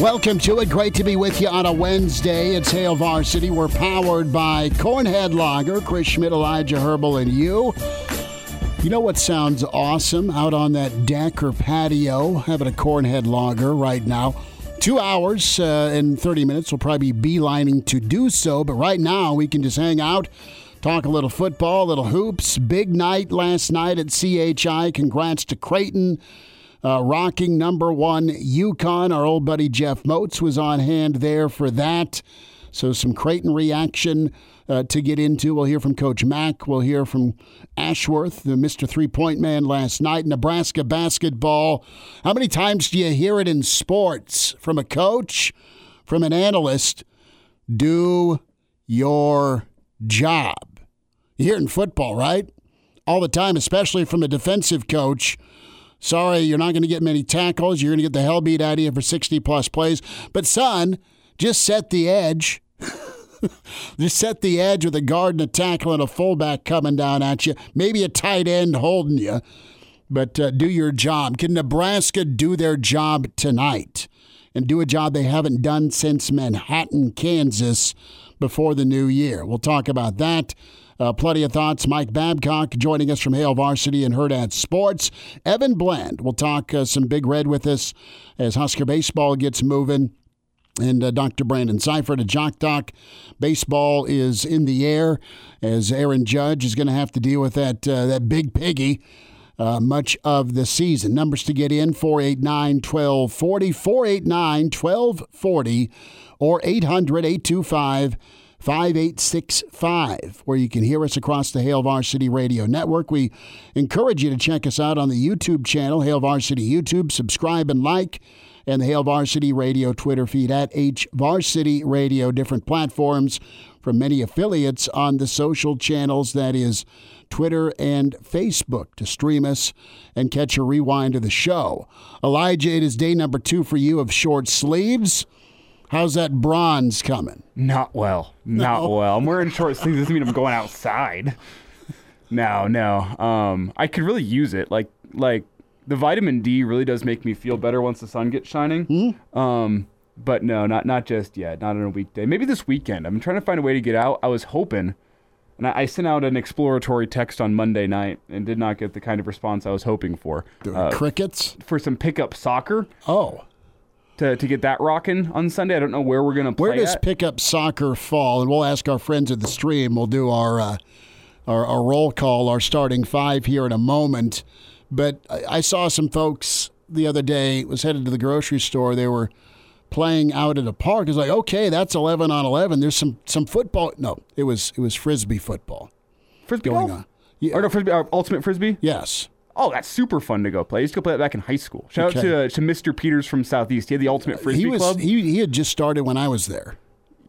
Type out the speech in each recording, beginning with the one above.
Welcome to it. Great to be with you on a Wednesday. It's Hail Varsity. We're powered by Cornhead Lager, Chris Schmidt, Elijah Herbel, and you. You know what sounds awesome out on that deck or patio, having a Cornhead Lager right now? Two hours uh, and 30 minutes. We'll probably be beelining to do so, but right now we can just hang out, talk a little football, a little hoops. Big night last night at CHI. Congrats to Creighton. Uh, rocking number one UConn. Our old buddy Jeff Moats was on hand there for that. So some Creighton reaction uh, to get into. We'll hear from Coach Mack. We'll hear from Ashworth, the Mr. Three Point Man last night. Nebraska basketball. How many times do you hear it in sports from a coach, from an analyst? Do your job. You hear it in football, right? All the time, especially from a defensive coach. Sorry, you're not going to get many tackles. You're going to get the hell beat out of you for 60 plus plays. But, son, just set the edge. just set the edge with a guard and a tackle and a fullback coming down at you. Maybe a tight end holding you. But uh, do your job. Can Nebraska do their job tonight and do a job they haven't done since Manhattan, Kansas before the new year? We'll talk about that. Uh, plenty of thoughts. Mike Babcock joining us from Hail Varsity and Hurrdat Sports. Evan Bland will talk uh, some Big Red with us as Husker baseball gets moving. And uh, Dr. Brandon Seifert at Jock Doc. Baseball is in the air as Aaron Judge is going to have to deal with that, uh, that big piggy. Uh, much of the season. Numbers to get in 489 1240, 489 1240, or 800 825 5865, where you can hear us across the Hail Varsity Radio Network. We encourage you to check us out on the YouTube channel, Hail Varsity YouTube. Subscribe and like, and the Hail Varsity Radio Twitter feed at H Varsity Radio, different platforms from many affiliates on the social channels that is Twitter and Facebook to stream us and catch a rewind of the show. Elijah, it is day number two for you of short sleeves. How's that bronze coming? Not well. Not No. well. I'm wearing short sleeves. Doesn't mean I'm going outside. No, no. Um, I could really use it. Like, like the vitamin D really does make me feel better once the sun gets shining. Um, but no, not not just yet. Not on a weekday. Maybe this weekend. I'm trying to find a way to get out. I was hoping, and I, I sent out an exploratory text on Monday night and did not get the kind of response I was hoping for. Uh, Crickets? for some pickup soccer Oh. To to get that rocking on Sunday. I don't know where we're gonna play. Where does at. pickup soccer fall? And we'll ask our friends at the stream. We'll do our uh, our, our roll call, our starting five here in a moment. But I, I saw some folks the other day was headed to the grocery store. They were playing out at a park. It's like, okay, that's eleven on eleven. There's some some football. No, it was it was frisbee football frisbee going golf? on. Yeah. Or no, frisbee, uh, ultimate frisbee. Yes. Oh, that's super fun to go play. I used to go play that back in high school. Shout Okay. out to uh, to Mr. Peters from Southeast. He had the ultimate frisbee He was club. he, he had just started when I was there.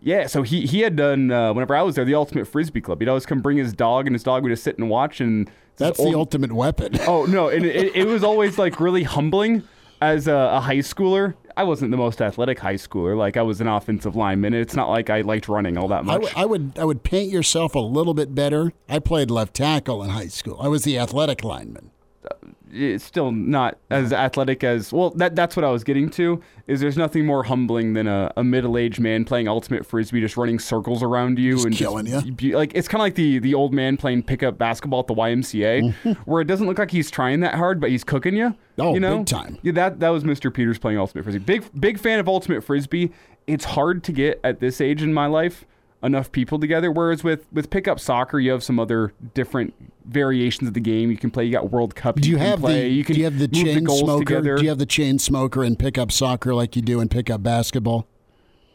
yeah, so he he had done uh, whenever I was there the ultimate frisbee club. He'd always come bring his dog, and his dog would just sit and watch. And That's old- the ultimate weapon. Oh no, and it, it was always like really humbling as a, a high schooler. I wasn't the most athletic high schooler. Like I was an offensive lineman. It's not like I liked running all that much. would- I would I would paint yourself a little bit better. I played left tackle in high school. I was the athletic lineman. Uh, it's still not as athletic as well. That that's what I was getting to. Is there's nothing more humbling than a, a middle aged man playing ultimate frisbee, just running circles around you Just and killing just, you. Like it's kind of like the the old man playing pickup basketball at the YMCA, mm-hmm. where it doesn't look like he's trying that hard, but he's cooking you. Oh, you know? big time. Yeah, that that was Mr. Peters playing ultimate frisbee. Big big fan of ultimate frisbee. It's hard to get at this age in my life enough people together. Whereas with with pickup soccer, you have some other different variations of the game you can play. You got World Cup. Do you, can have play. the You can Do you have the chain goals smoker? together. Do you have the chain smoker in pickup soccer like you do in pickup basketball?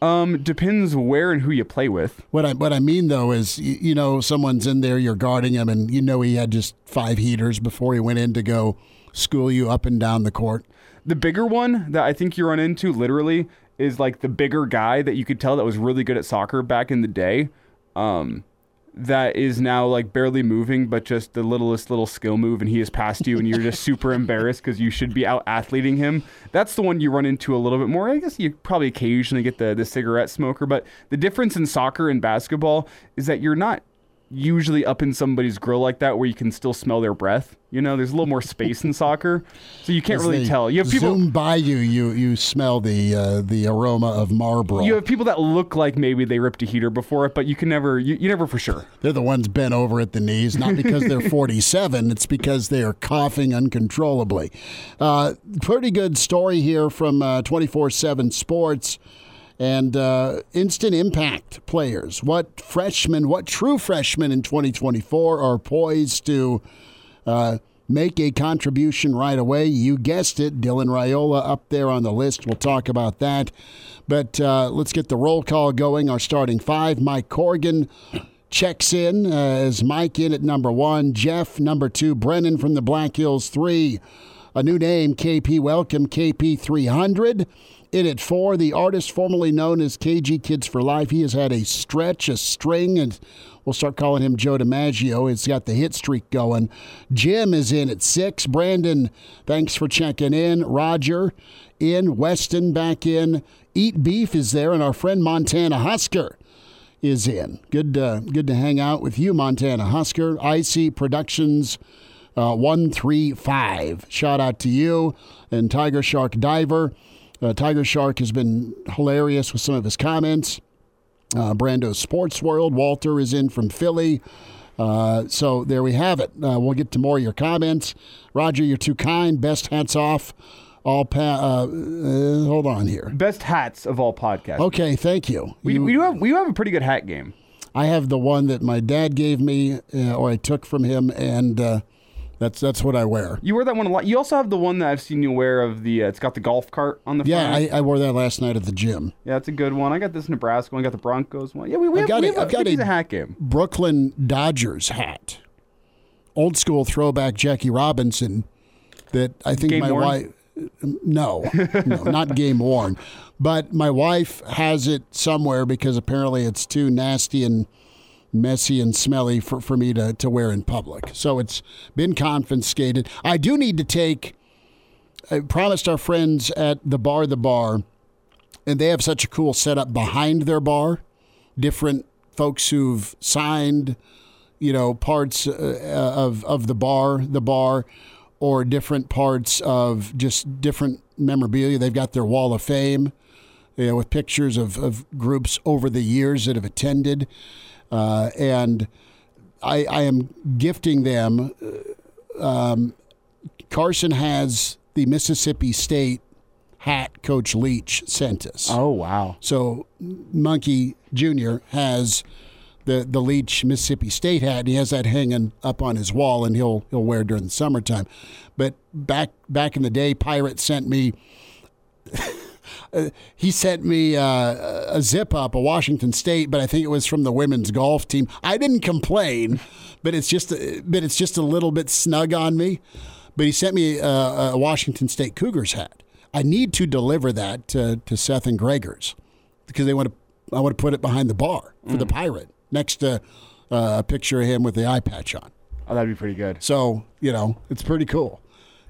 um, depends where and who you play with. What I what I mean though is you, you know someone's in there, you're guarding him, and you know he had just five heaters before he went in to go school you up and down the court. The bigger one that I think you run into literally is like the bigger guy that you could tell that was really good at soccer back in the day. Um, that is now like barely moving, but just the littlest little skill move, and he has passed you, and you're just super embarrassed because you should be out athleting him. That's the one you run into a little bit more. I guess you probably occasionally get the the cigarette smoker, but the difference in soccer and basketball is that you're not usually up in somebody's grill like that where you can still smell their breath. You know, there's a little more space in soccer, so you can't As really tell. You have people. zoom by you, you you smell the uh, the aroma of Marlboro. You have people that look like maybe they ripped a heater before it, but you can never, you, you never for sure. They're the ones bent over at the knees, not because they're 47. It's because they are coughing uncontrollably. Uh, pretty good story here from 24 7 Sports and uh, instant impact players. What freshmen, what true freshmen in 2024 are poised to uh, make a contribution right away? You guessed it, Dylan Raiola up there on the list. We'll talk about that. But uh, let's get the roll call going. Our starting five Mike Corgan. checks in uh, as Mike in at number one, Jeff number two, Brennan from the Black Hills three. A new name, KP Welcome, KP 300. In at four, the artist formerly known as KG Kids for Life. He has had a stretch, a string, and we'll start calling him Joe DiMaggio. He's got the hit streak going. Jim is in at six. Brandon, thanks for checking in. Roger in. Weston back in. Eat Beef is there, and our friend Montana Husker is in. Good, uh, good to hang out with you, Montana Husker. IC Productions uh, 135. Shout out to you and Tiger Shark Diver. Uh, Tiger Shark has been hilarious with some of his comments. Uh, Brando Sports World. Walter is in from Philly. Uh, so there we have it. Uh, we'll get to more of your comments. Roger, you're too kind. Best hats off. All pa- uh, uh, hold on here. Best hats of all podcasts. Okay, thank you. We, You- we do have we do have a pretty good hat game. I have the one that my dad gave me, uh, or I took from him, and uh, that's that's what I wear. You wear that one a lot. You also have the one that I've seen you wear of the. Uh, it's got the golf cart on the Yeah, front. I, I wore that last night at the gym. yeah, it's a good one. I got this Nebraska one. I got the Broncos one. Yeah, we, we have, got we a- have I've got a, a- hat game. Brooklyn Dodgers hat, old school throwback Jackie Robinson. That I think Game my worn? wife. No, no, not game worn, but my wife has it somewhere because apparently it's too nasty and messy and smelly for, for me to, to wear in public. So it's been confiscated. I do need to take. I promised our friends at the bar, the bar, and they have such a cool setup behind their bar. Different folks who've signed, you know, parts uh, of of the bar, the bar, or different parts of just different memorabilia. They've got their wall of fame, you know, with pictures of, of groups over the years that have attended, uh, and I, I am gifting them. uh, Um, Carson has the Mississippi State hat Coach Leach sent us. Oh wow. So Monkey Jr. has the the Leach Mississippi State hat. And he has that hanging up on his wall, and he'll he'll wear it during the summertime. But back back in the day, Pirate sent me. Uh, he sent me uh, a zip up, a Washington State, but I think it was from the women's golf team. I didn't complain, but it's just a, but it's just a little bit snug on me. But he sent me a, a Washington State Cougars hat. I need to deliver that to, to Seth and Gregors because they want to. I want to put it behind the bar for the pirate next to uh, a picture of him with the eye patch on. Oh, that'd be pretty good. So you know, it's pretty cool.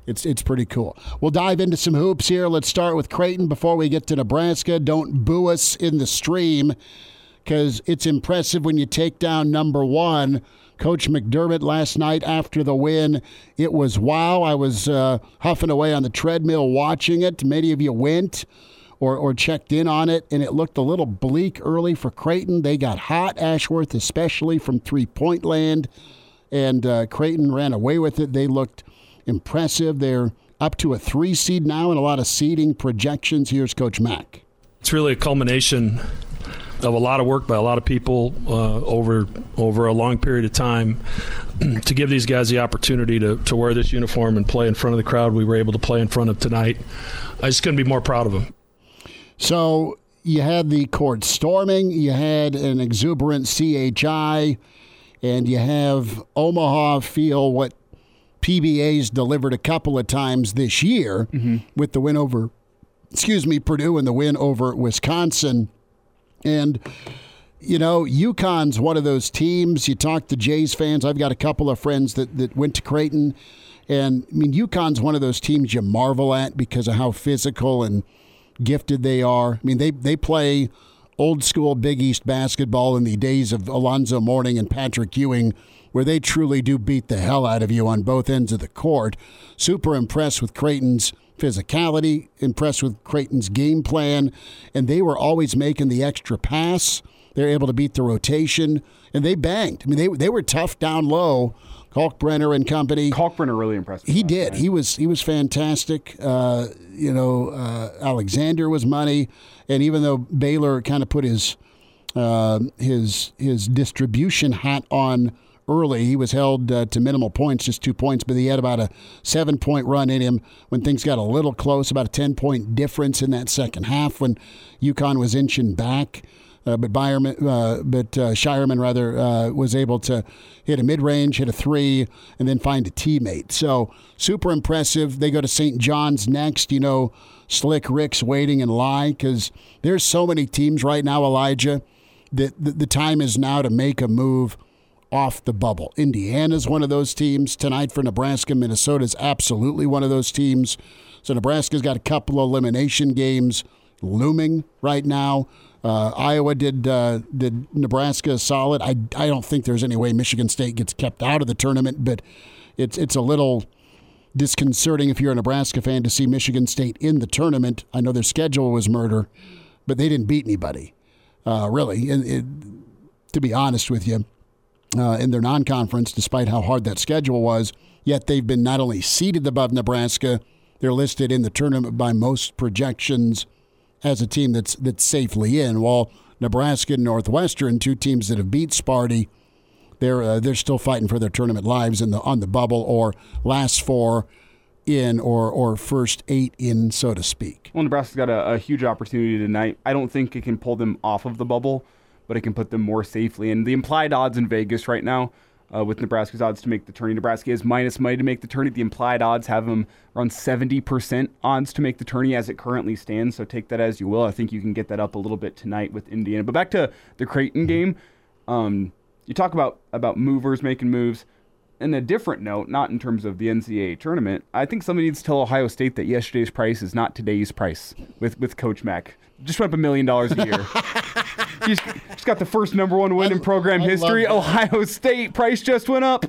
It's it's pretty cool. We'll dive into some hoops here. Let's start with Creighton before we get to Nebraska. Don't boo us in the stream because it's impressive when you take down number one, Coach McDermott last night after the win. It was wow. I was uh, huffing away on the treadmill watching it. Many of you went or, or checked in on it, and it looked a little bleak early for Creighton. They got hot, Ashworth, especially from three point land, and uh, Creighton ran away with it. They looked impressive. They're up to a three seed now and a lot of seeding projections. Here's Coach Mack. It's really a culmination of a lot of work by a lot of people uh, over over a long period of time to give these guys the opportunity to, to wear this uniform and play in front of the crowd we were able to play in front of tonight. I just couldn't be more proud of them. So you had the court storming, you had an exuberant CHI, and you have Omaha feel what PBA's delivered a couple of times this year mm-hmm. with the win over, excuse me, Purdue and the win over Wisconsin. And, you know, UConn's one of those teams. You talk to Jays fans. I've got a couple of friends that, that went to Creighton. And, I mean, UConn's one of those teams you marvel at because of how physical and gifted they are. I mean, they, they play old school Big East basketball in the days of Alonzo Mourning and Patrick Ewing – where they truly do beat the hell out of you on both ends of the court. Super impressed with Creighton's physicality, impressed with Creighton's game plan, and they were always making the extra pass. They're able to beat the rotation, and they banged. I mean, they they were tough down low. Kalkbrenner and company. Kalkbrenner really impressed. He did. He was he was fantastic. Uh, you know, uh, Alexander was money, and even though Baylor kind of put his uh, his his distribution hat on early. He was held uh, to minimal points, just two points, but he had about a seven point run in him when things got a little close, about a 10 point difference in that second half when UConn was inching back. Uh, but Byerman, uh, but uh, Scheierman rather uh, was able to hit a mid range, hit a three, and then find a teammate. So super impressive. They go to St. John's next. You know, Slick Rick's waiting in line because there's so many teams right now, Elijah. That the, the time is now to make a move off the bubble. Indiana's one of those teams. Tonight for Nebraska, Minnesota is absolutely one of those teams. So Nebraska's got a couple of elimination games looming right now. Uh, Iowa did uh, did Nebraska solid. I, I don't think there's any way Michigan State gets kept out of the tournament, but it's it's a little disconcerting if you're a Nebraska fan to see Michigan State in the tournament. I know their schedule was murder, but they didn't beat anybody, uh, really. And it, to be honest with you, uh, in their non conference, despite how hard that schedule was. Yet they've been not only seeded above Nebraska, they're listed in the tournament by most projections as a team that's that's safely in. While Nebraska and Northwestern, two teams that have beat Sparty, they're uh, they're still fighting for their tournament lives in the on the bubble or last four in or or first eight in, so to speak. Well, Nebraska's got a, a huge opportunity tonight. I don't think it can pull them off of the bubble but it can put them more safely. And the implied odds in Vegas right now, uh, with Nebraska's odds to make the tourney, Nebraska is minus money to make the tourney. The implied odds have them around 70% odds to make the tourney as it currently stands. So take that as you will. I think you can get that up a little bit tonight with Indiana. But back to the Creighton game. Um, you talk about about movers making moves. In a different note, not in terms of the NCAA tournament, I think somebody needs to tell Ohio State that yesterday's price is not today's price with, with Coach Mack. Just went up a million dollars a year. He's, he's got the first number one win I, in program I history. Ohio State price just went up.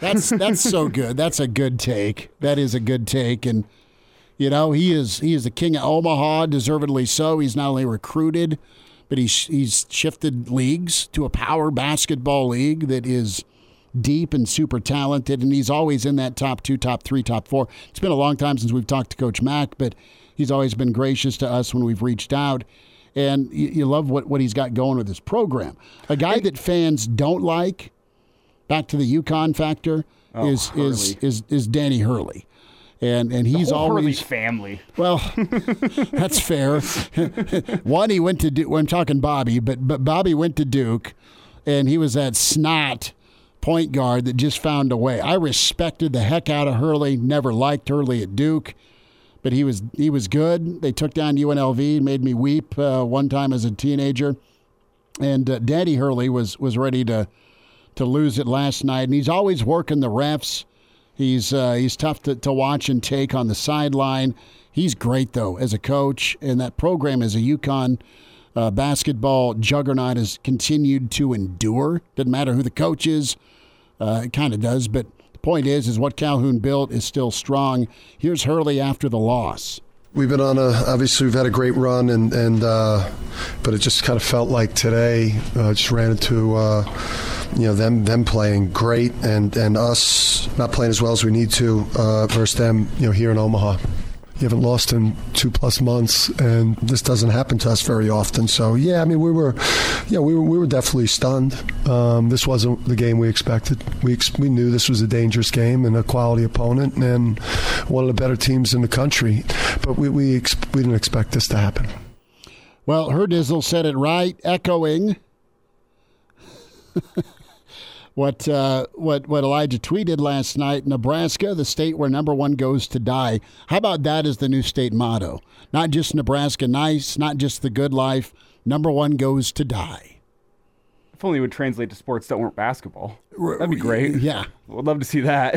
That's that's so good. That's a good take. That is a good take, and you know he is he is the king of Omaha, deservedly so. He's not only recruited, but he's he's shifted leagues to a power basketball league that is deep and super talented, and he's always in that top two, top three, top four. It's been a long time since we've talked to Coach Mack, but he's always been gracious to us when we've reached out and you, you love what, what he's got going with his program. A guy that fans don't like, back to the UConn factor, oh, is, is is is Danny Hurley. And and he's always family. Well, that's fair. One, he went to Duke. Well, I'm talking Bobby, but but Bobby went to Duke, and he was that snot point guard that just found a way. I respected the heck out of Hurley. Never liked Hurley at Duke but he was he was good. They took down UNLV, made me weep uh, one time as a teenager, and uh, Danny Hurley was was ready to to lose it last night. And he's always working the refs. He's uh, he's tough to, to watch and take on the sideline. He's great though as a coach, and that program as a UConn uh, basketball juggernaut has continued to endure. Doesn't matter who the coach is Uh, it kind of does, but point is, is what Calhoun built is still strong. Here's Hurley after the loss. We've been on a obviously we've had a great run and and uh, but it just kind of felt like today uh, just ran into uh, you know them them playing great and and us not playing as well as we need to uh, versus them you know here in Omaha you haven't lost in two plus months, and this doesn't happen to us very often. So yeah, I mean we were, yeah, we were we were definitely stunned. Um, this wasn't the game we expected. We ex- we knew this was a dangerous game and a quality opponent and one of the better teams in the country, but we we, ex- we didn't expect this to happen. Well, Herdizel said it right, echoing what uh, what what Elijah tweeted last night. Nebraska, the state where number one goes to die. How about that as the new state motto? Not just Nebraska nice, not just the good life. Number one goes to die. If only it would translate to sports that weren't basketball. That'd be great. Yeah, would love to see that.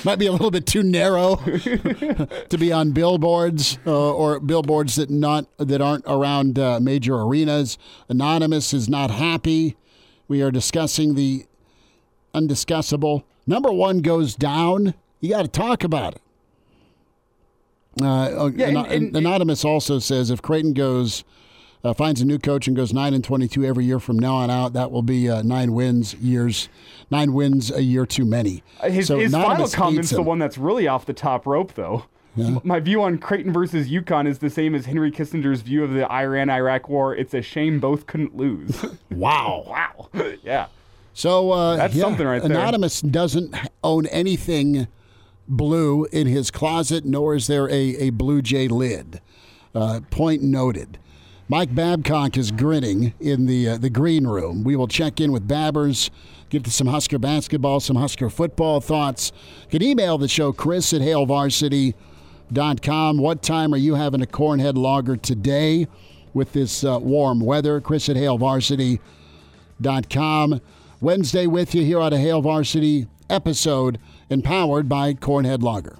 might be a little bit too narrow to be on billboards uh, or billboards that not that aren't around uh, major arenas. Anonymous is not happy. We are discussing the undiscussable. Number one goes down. You got to talk about it. Uh, Yeah, and- Ano- and- Anonymous also says if Creighton goes uh, finds a new coach and goes nine and twenty-two every year from now on out, that will be uh, nine wins years, nine wins a year too many. His, So his final comment's the one that's really off the top rope, though. M- My view on Creighton versus UConn is the same as Henry Kissinger's view of the Iran-Iraq War. It's a shame both couldn't lose. Wow. wow. yeah. So uh, That's yeah, something right there. Anonymous doesn't own anything blue in his closet, nor is there a, a Blue Jay lid. Uh, point noted. Mike Babcock is grinning in the uh, the green room. We will check in with Babbers, get to some Husker basketball, some Husker football thoughts. You can email the show, Chris at HailVarsity.com. What time are you having a cornhead lager today with this uh, warm weather? Chris at HailVarsity.com. Wednesday with you here on a Hail Varsity episode empowered by Cornhead Lager.